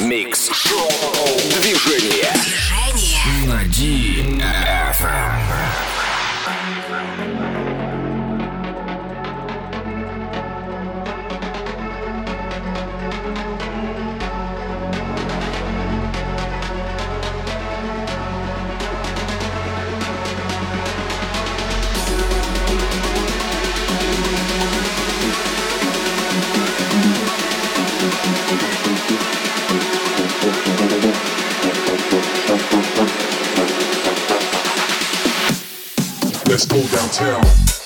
Микс. Шоу. Движение. Движение. На DFM. Let's go downtown.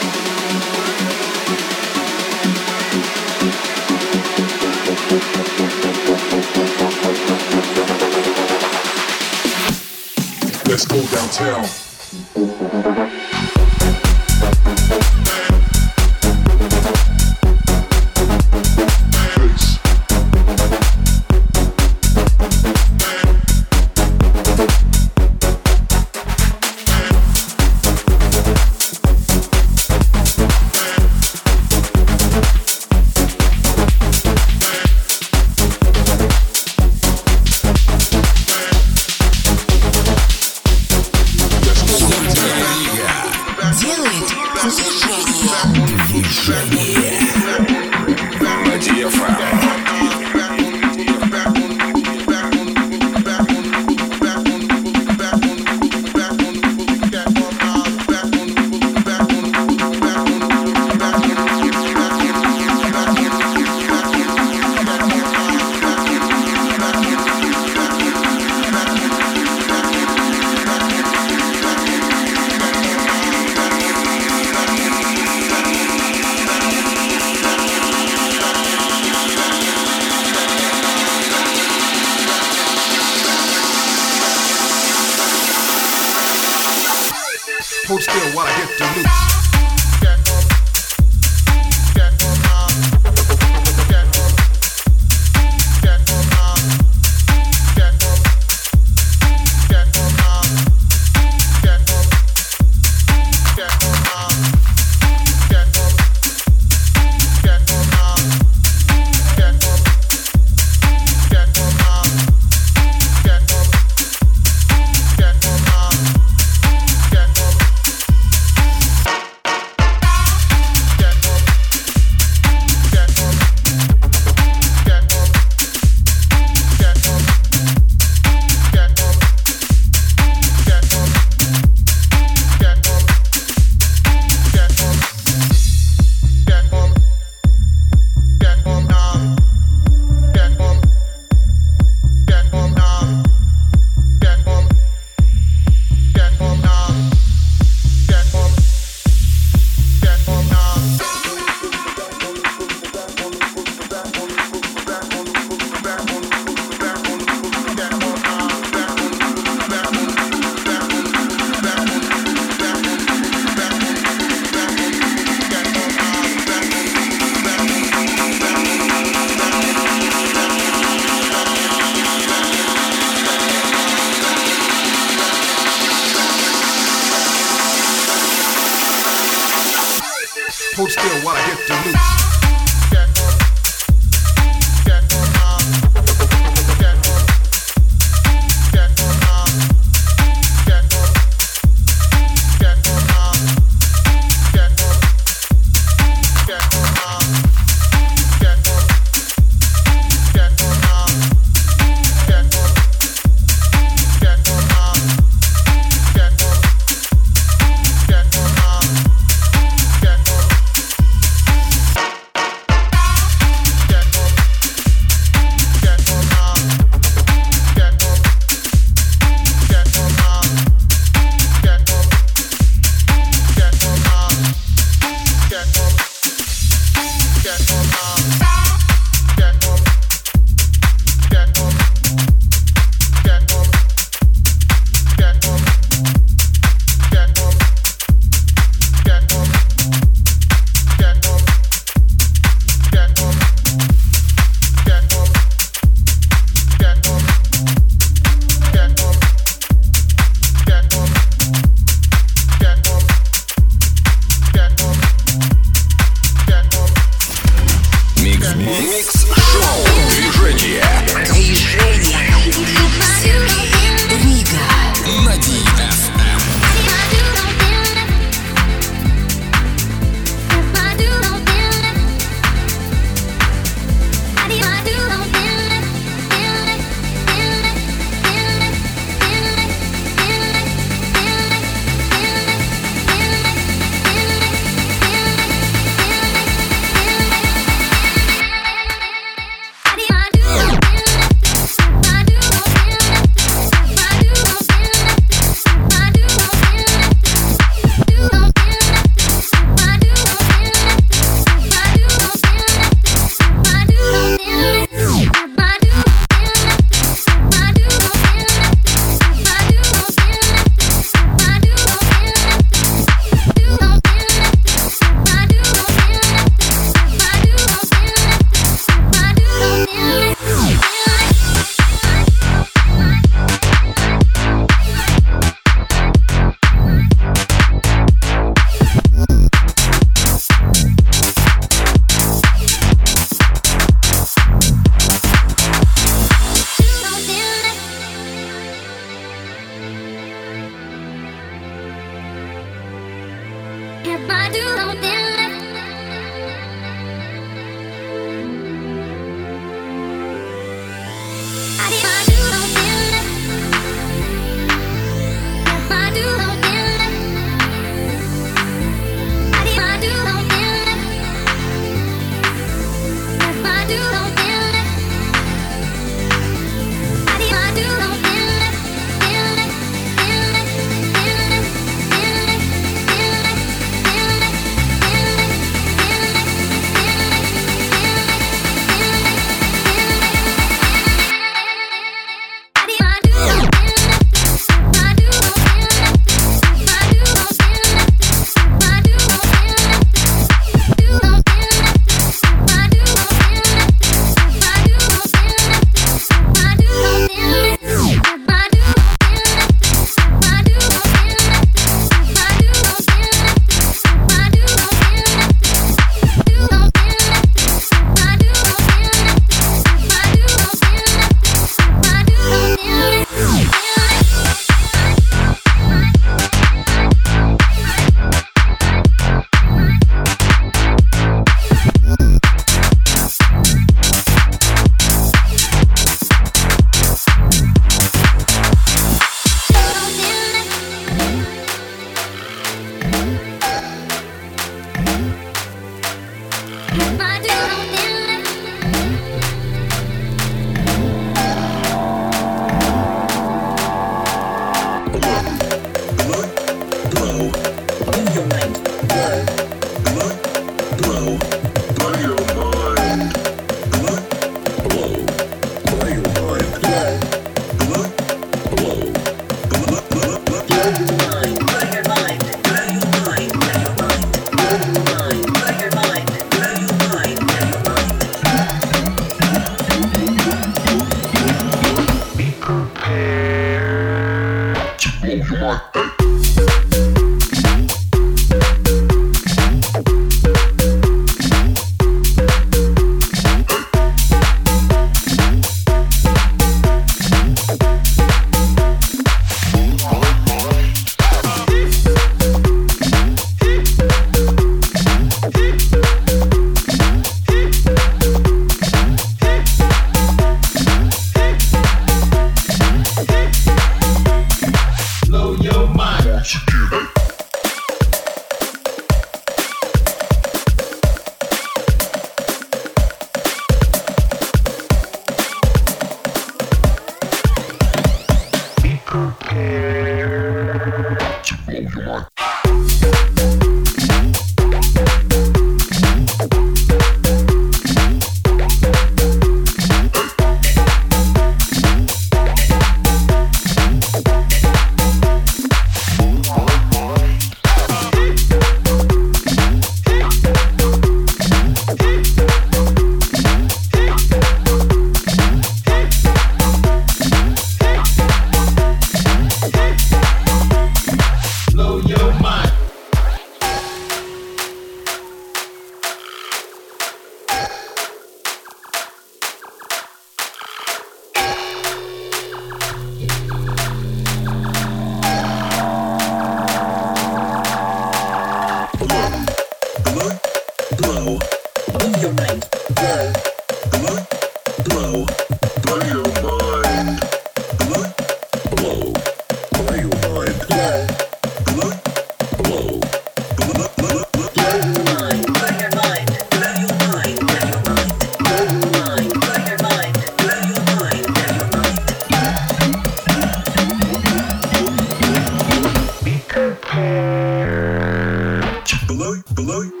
Hallelujah.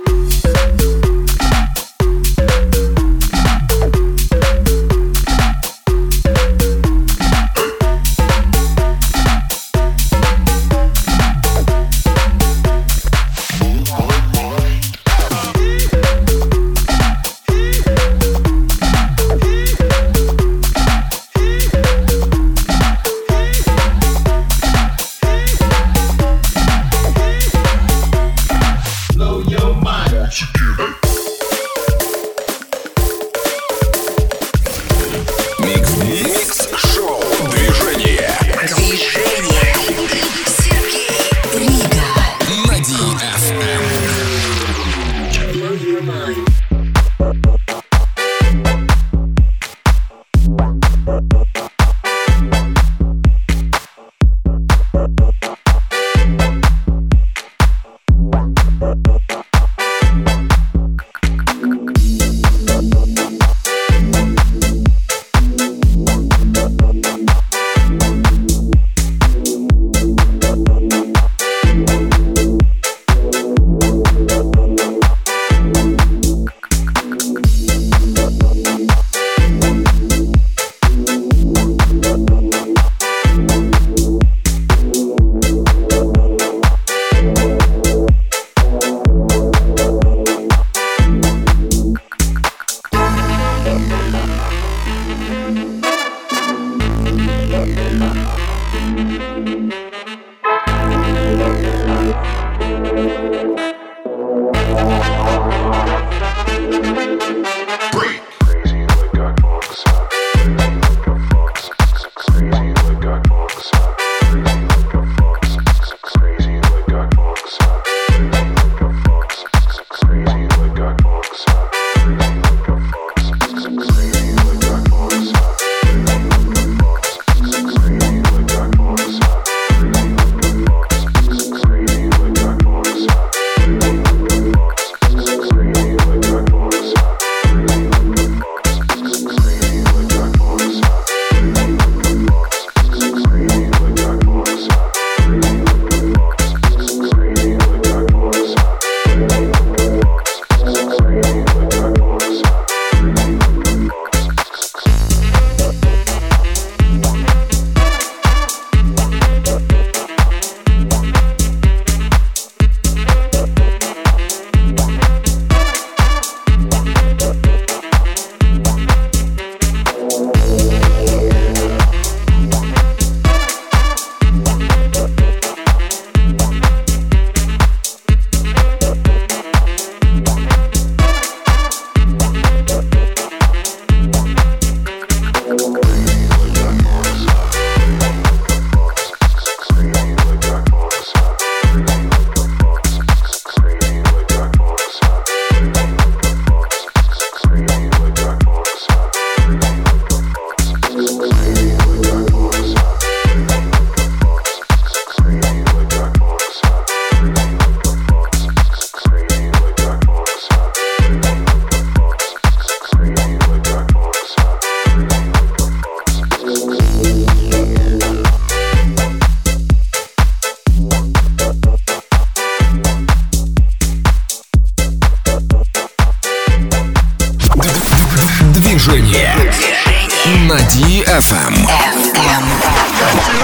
FM. FM.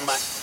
Put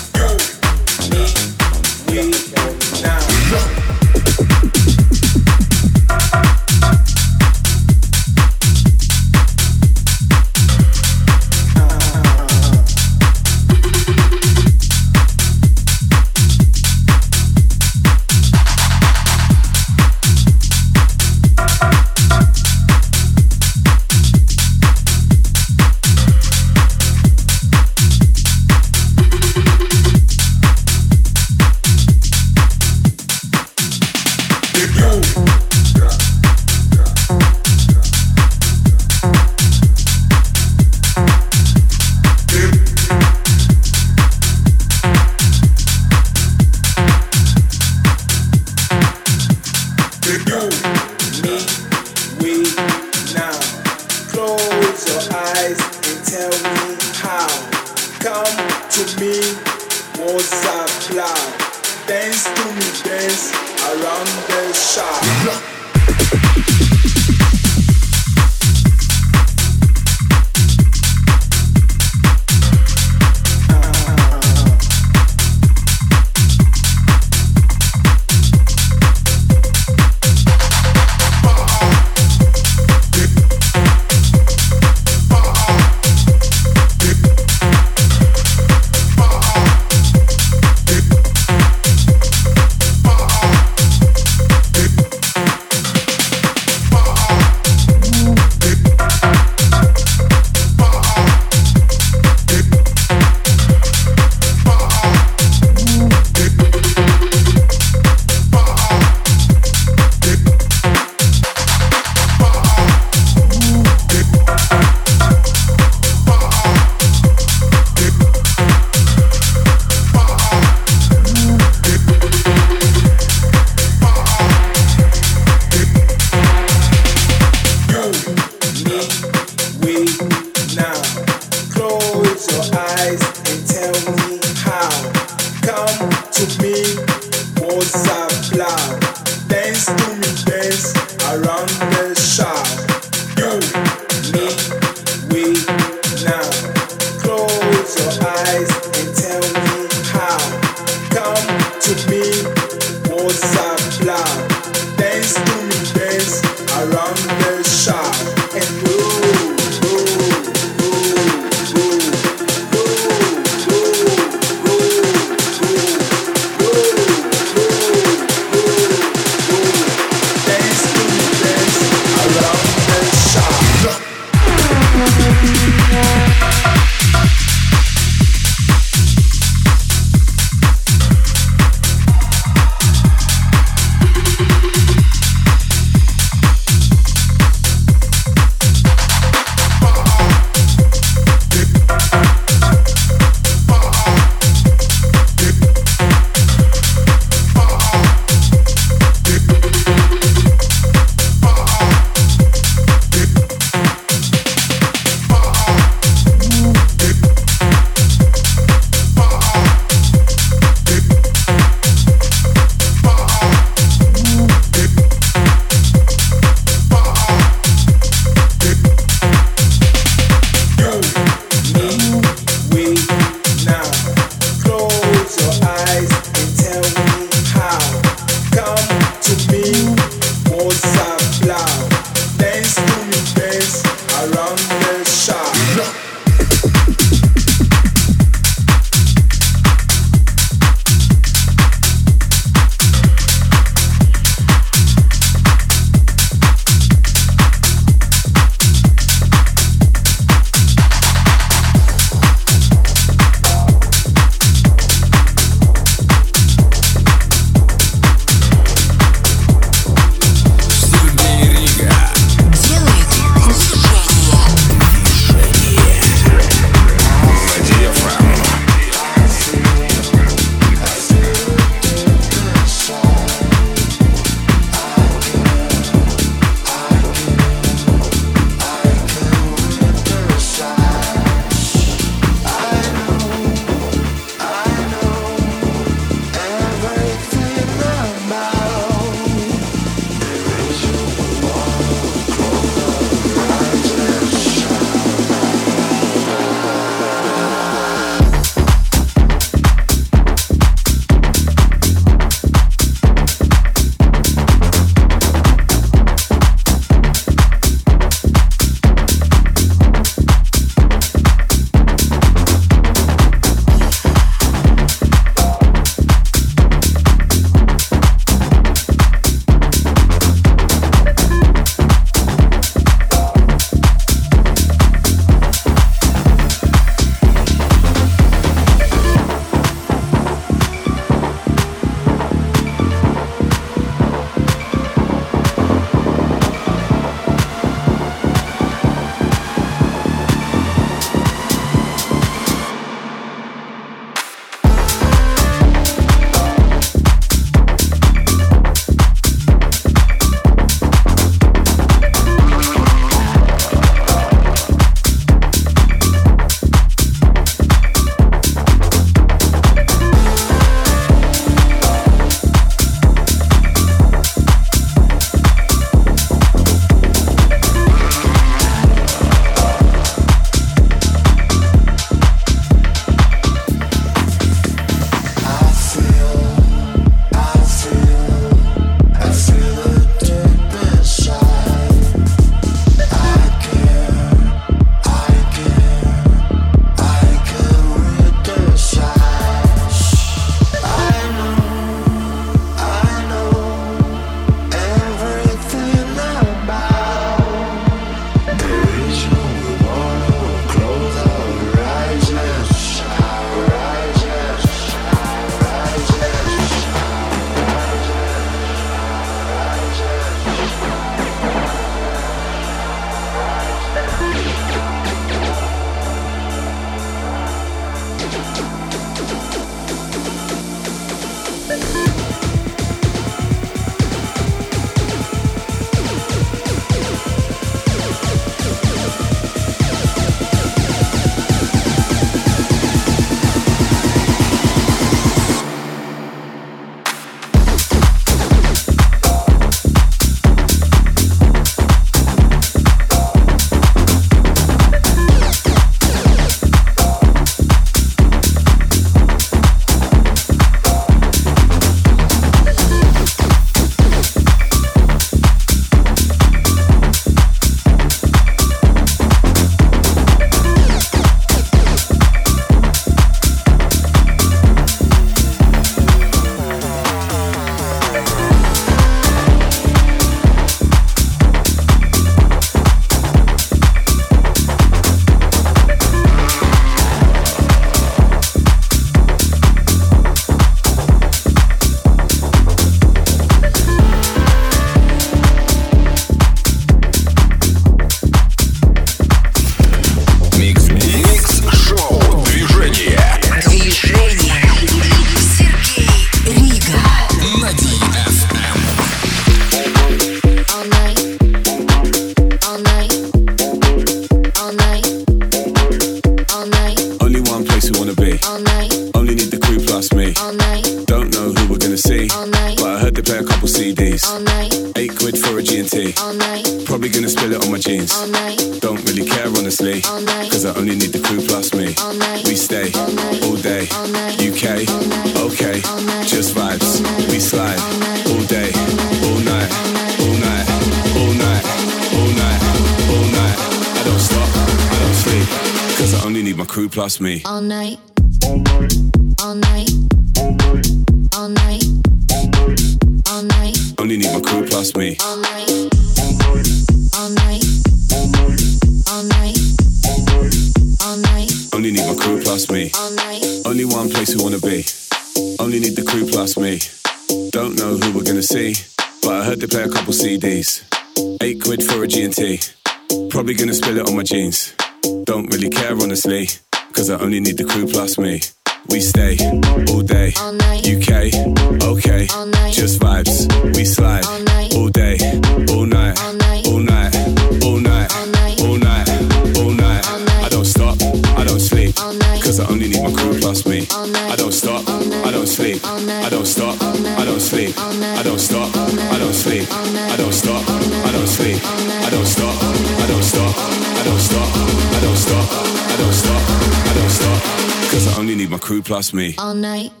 night.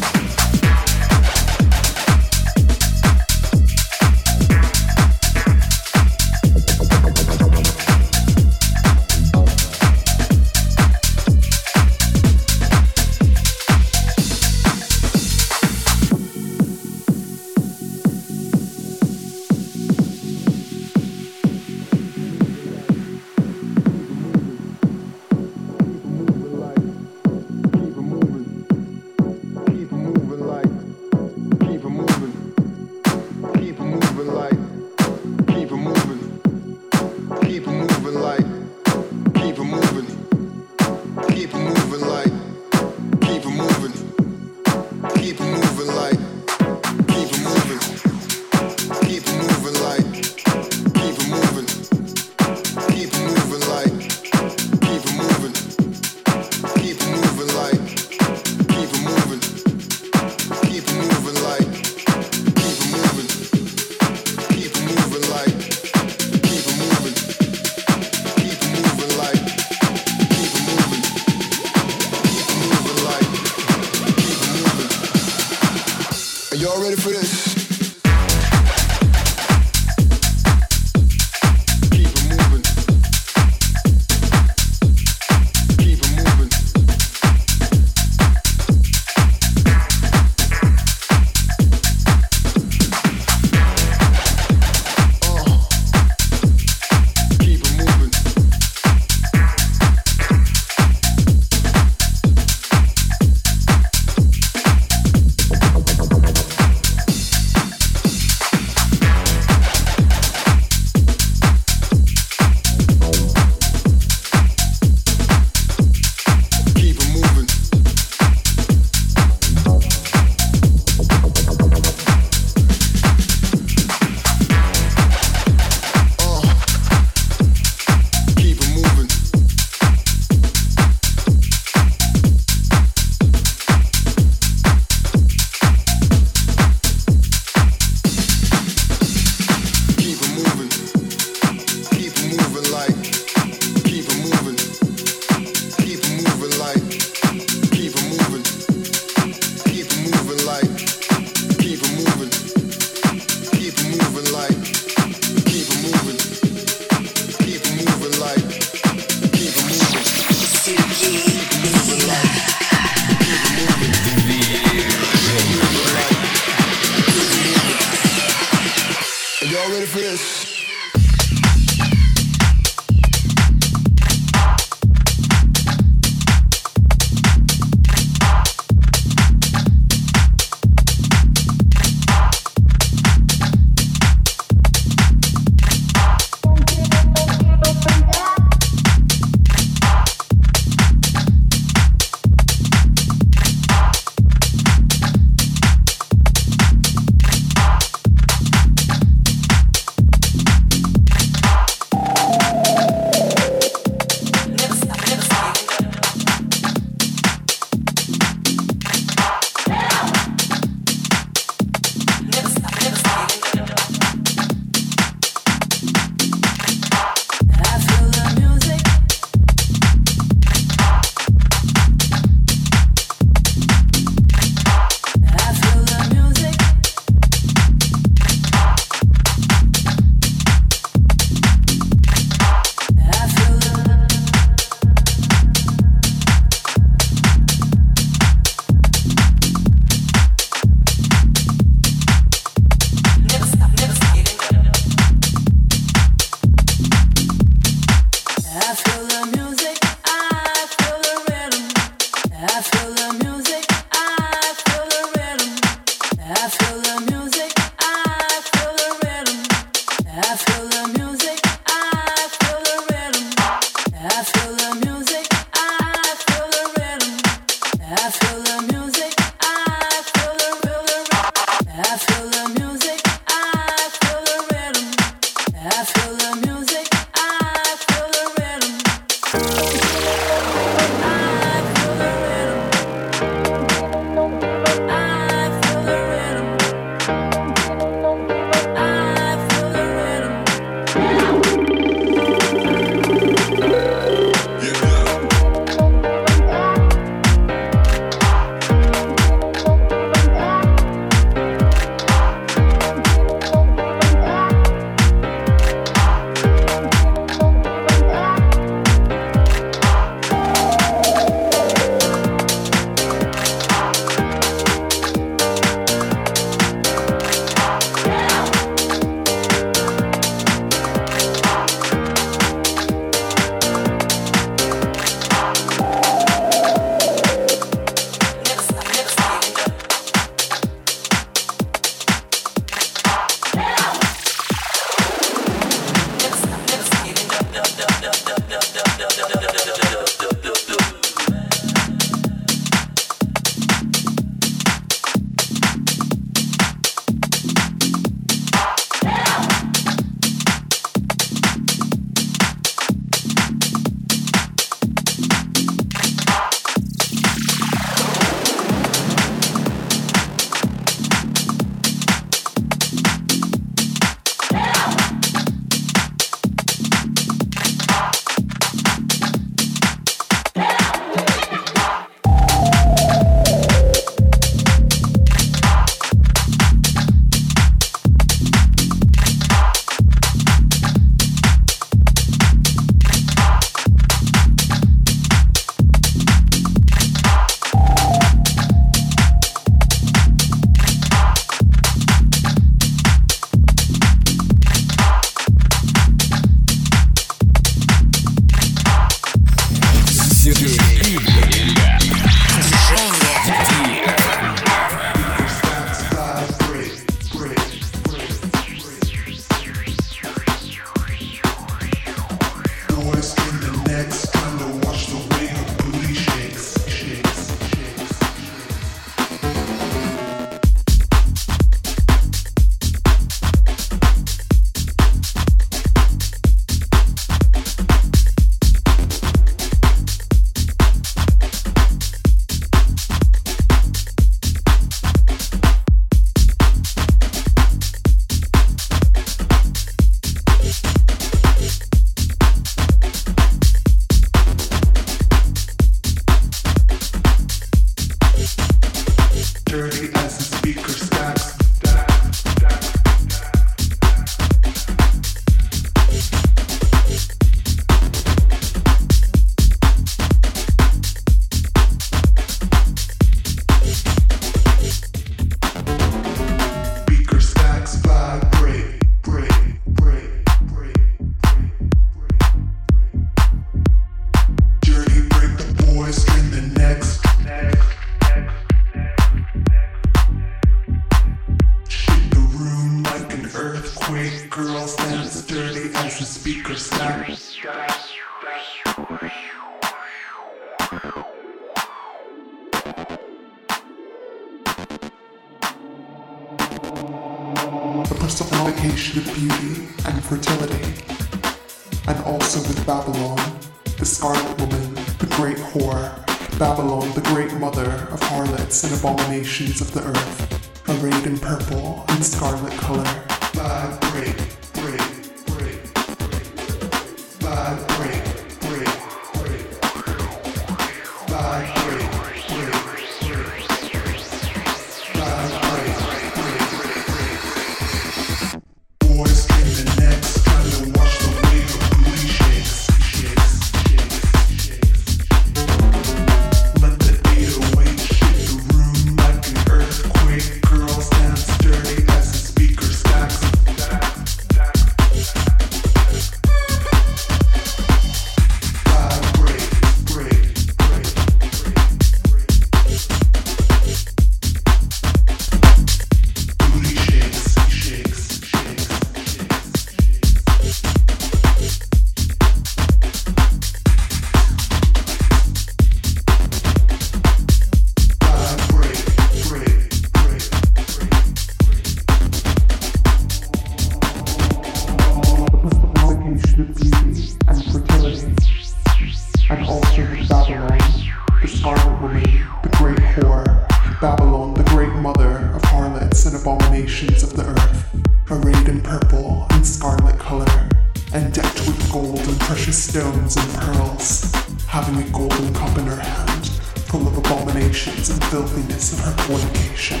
abominations and filthiness of her fornication,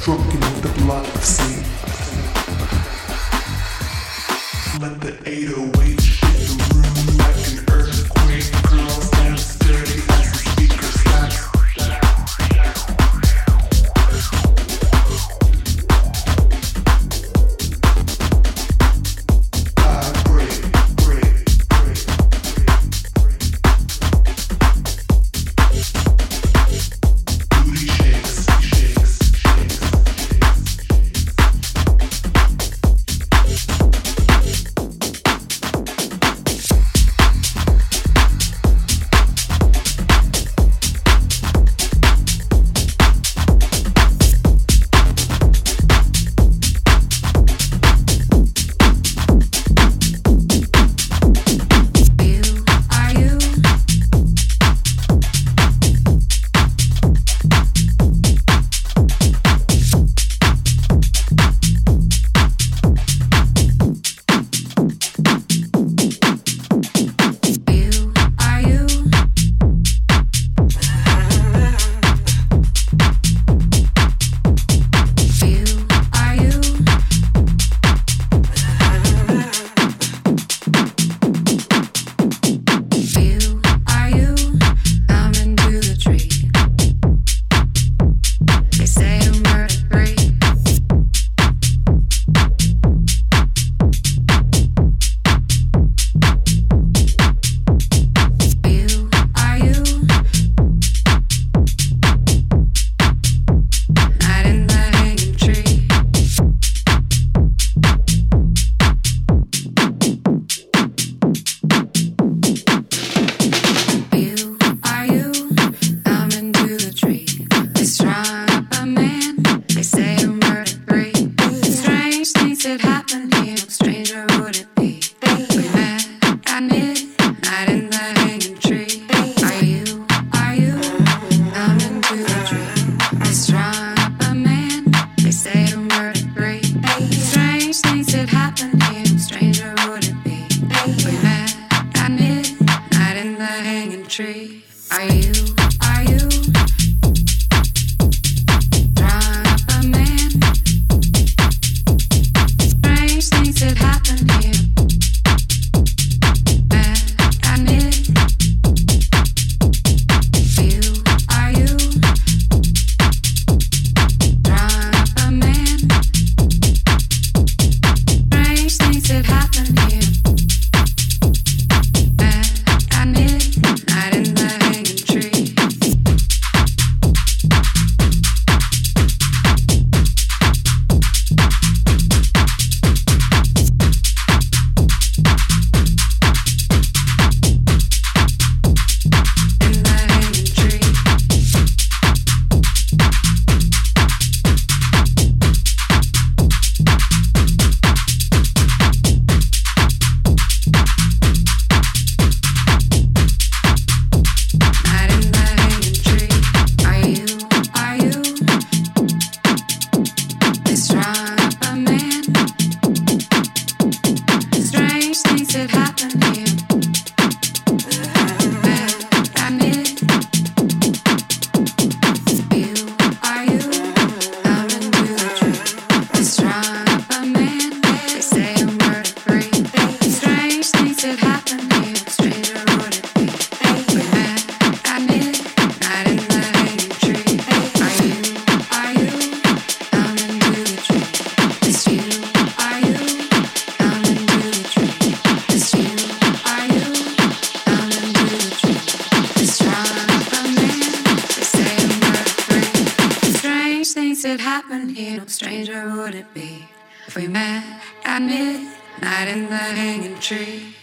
drunken with the blood of sin. Let the 808 hit the room like an earthquake, girls. in the hanging tree.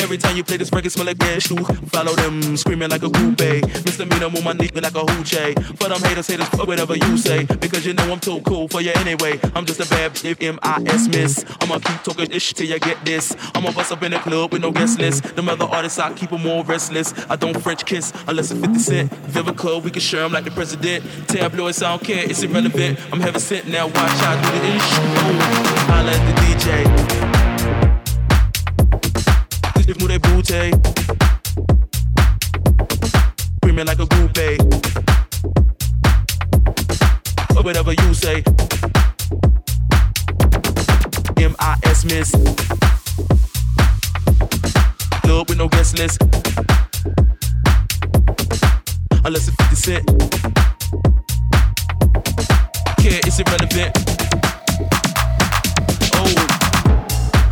Every time you play this record, smell like bad shoe. Follow them, screaming like a coupe. Misdemeanor, move my knee like a hoochie. For them haters, haters, fuck whatever you say. Because you know I'm too cool for you anyway. I'm just a bad bitch, M-I-S miss. I'ma keep talking shit till you get this. I'ma bust up in the club with no guest list. Them other artists, I keep them more restless. I don't French kiss unless it's 50 cent. If club, we can share them like the president. Tabloids, I don't care, it's irrelevant. I'm heaven sent now, watch I do the ish. Oh, I let the DJ if move booty. Screaming like a groupie. Or whatever you say. M-I-S miss. Club with no guest list. Unless it's 50 cent. Care, it's irrelevant. Oh,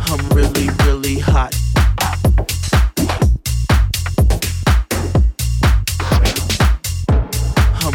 I'm really, really hot.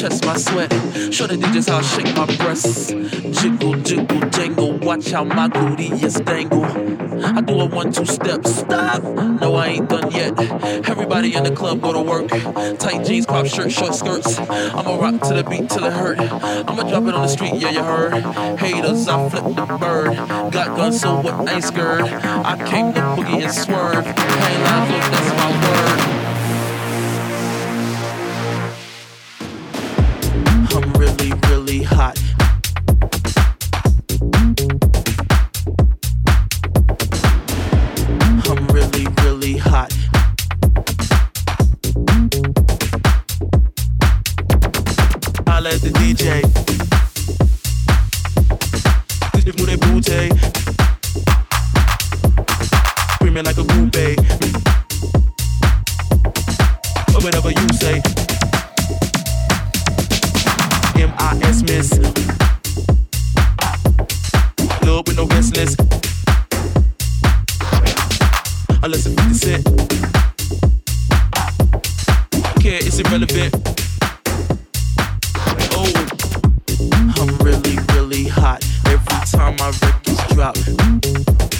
chest, my sweat. Show the DJs how I shake my breasts. Jiggle, jiggle, jangle. Watch how my booty is dangle. I do a one, two step. Stop. No, I ain't done yet. Everybody in the club go to work. Tight jeans, crop shirt, short skirts. I'ma rock to the beat till it hurt. I'ma drop it on the street, yeah, you heard. Haters, I flip the bird. Got guns, so what? I ain't scared. I came to boogie and swerve. Lying, look, that's my word. I'm really, really hot. I'm really, really hot. I let the DJ. Screaming like a whatever you say. M-I-S miss. Club with no guest list. Unless it's 50 cent. Care, irrelevant. Oh, I'm really, really hot. Every time my records drop.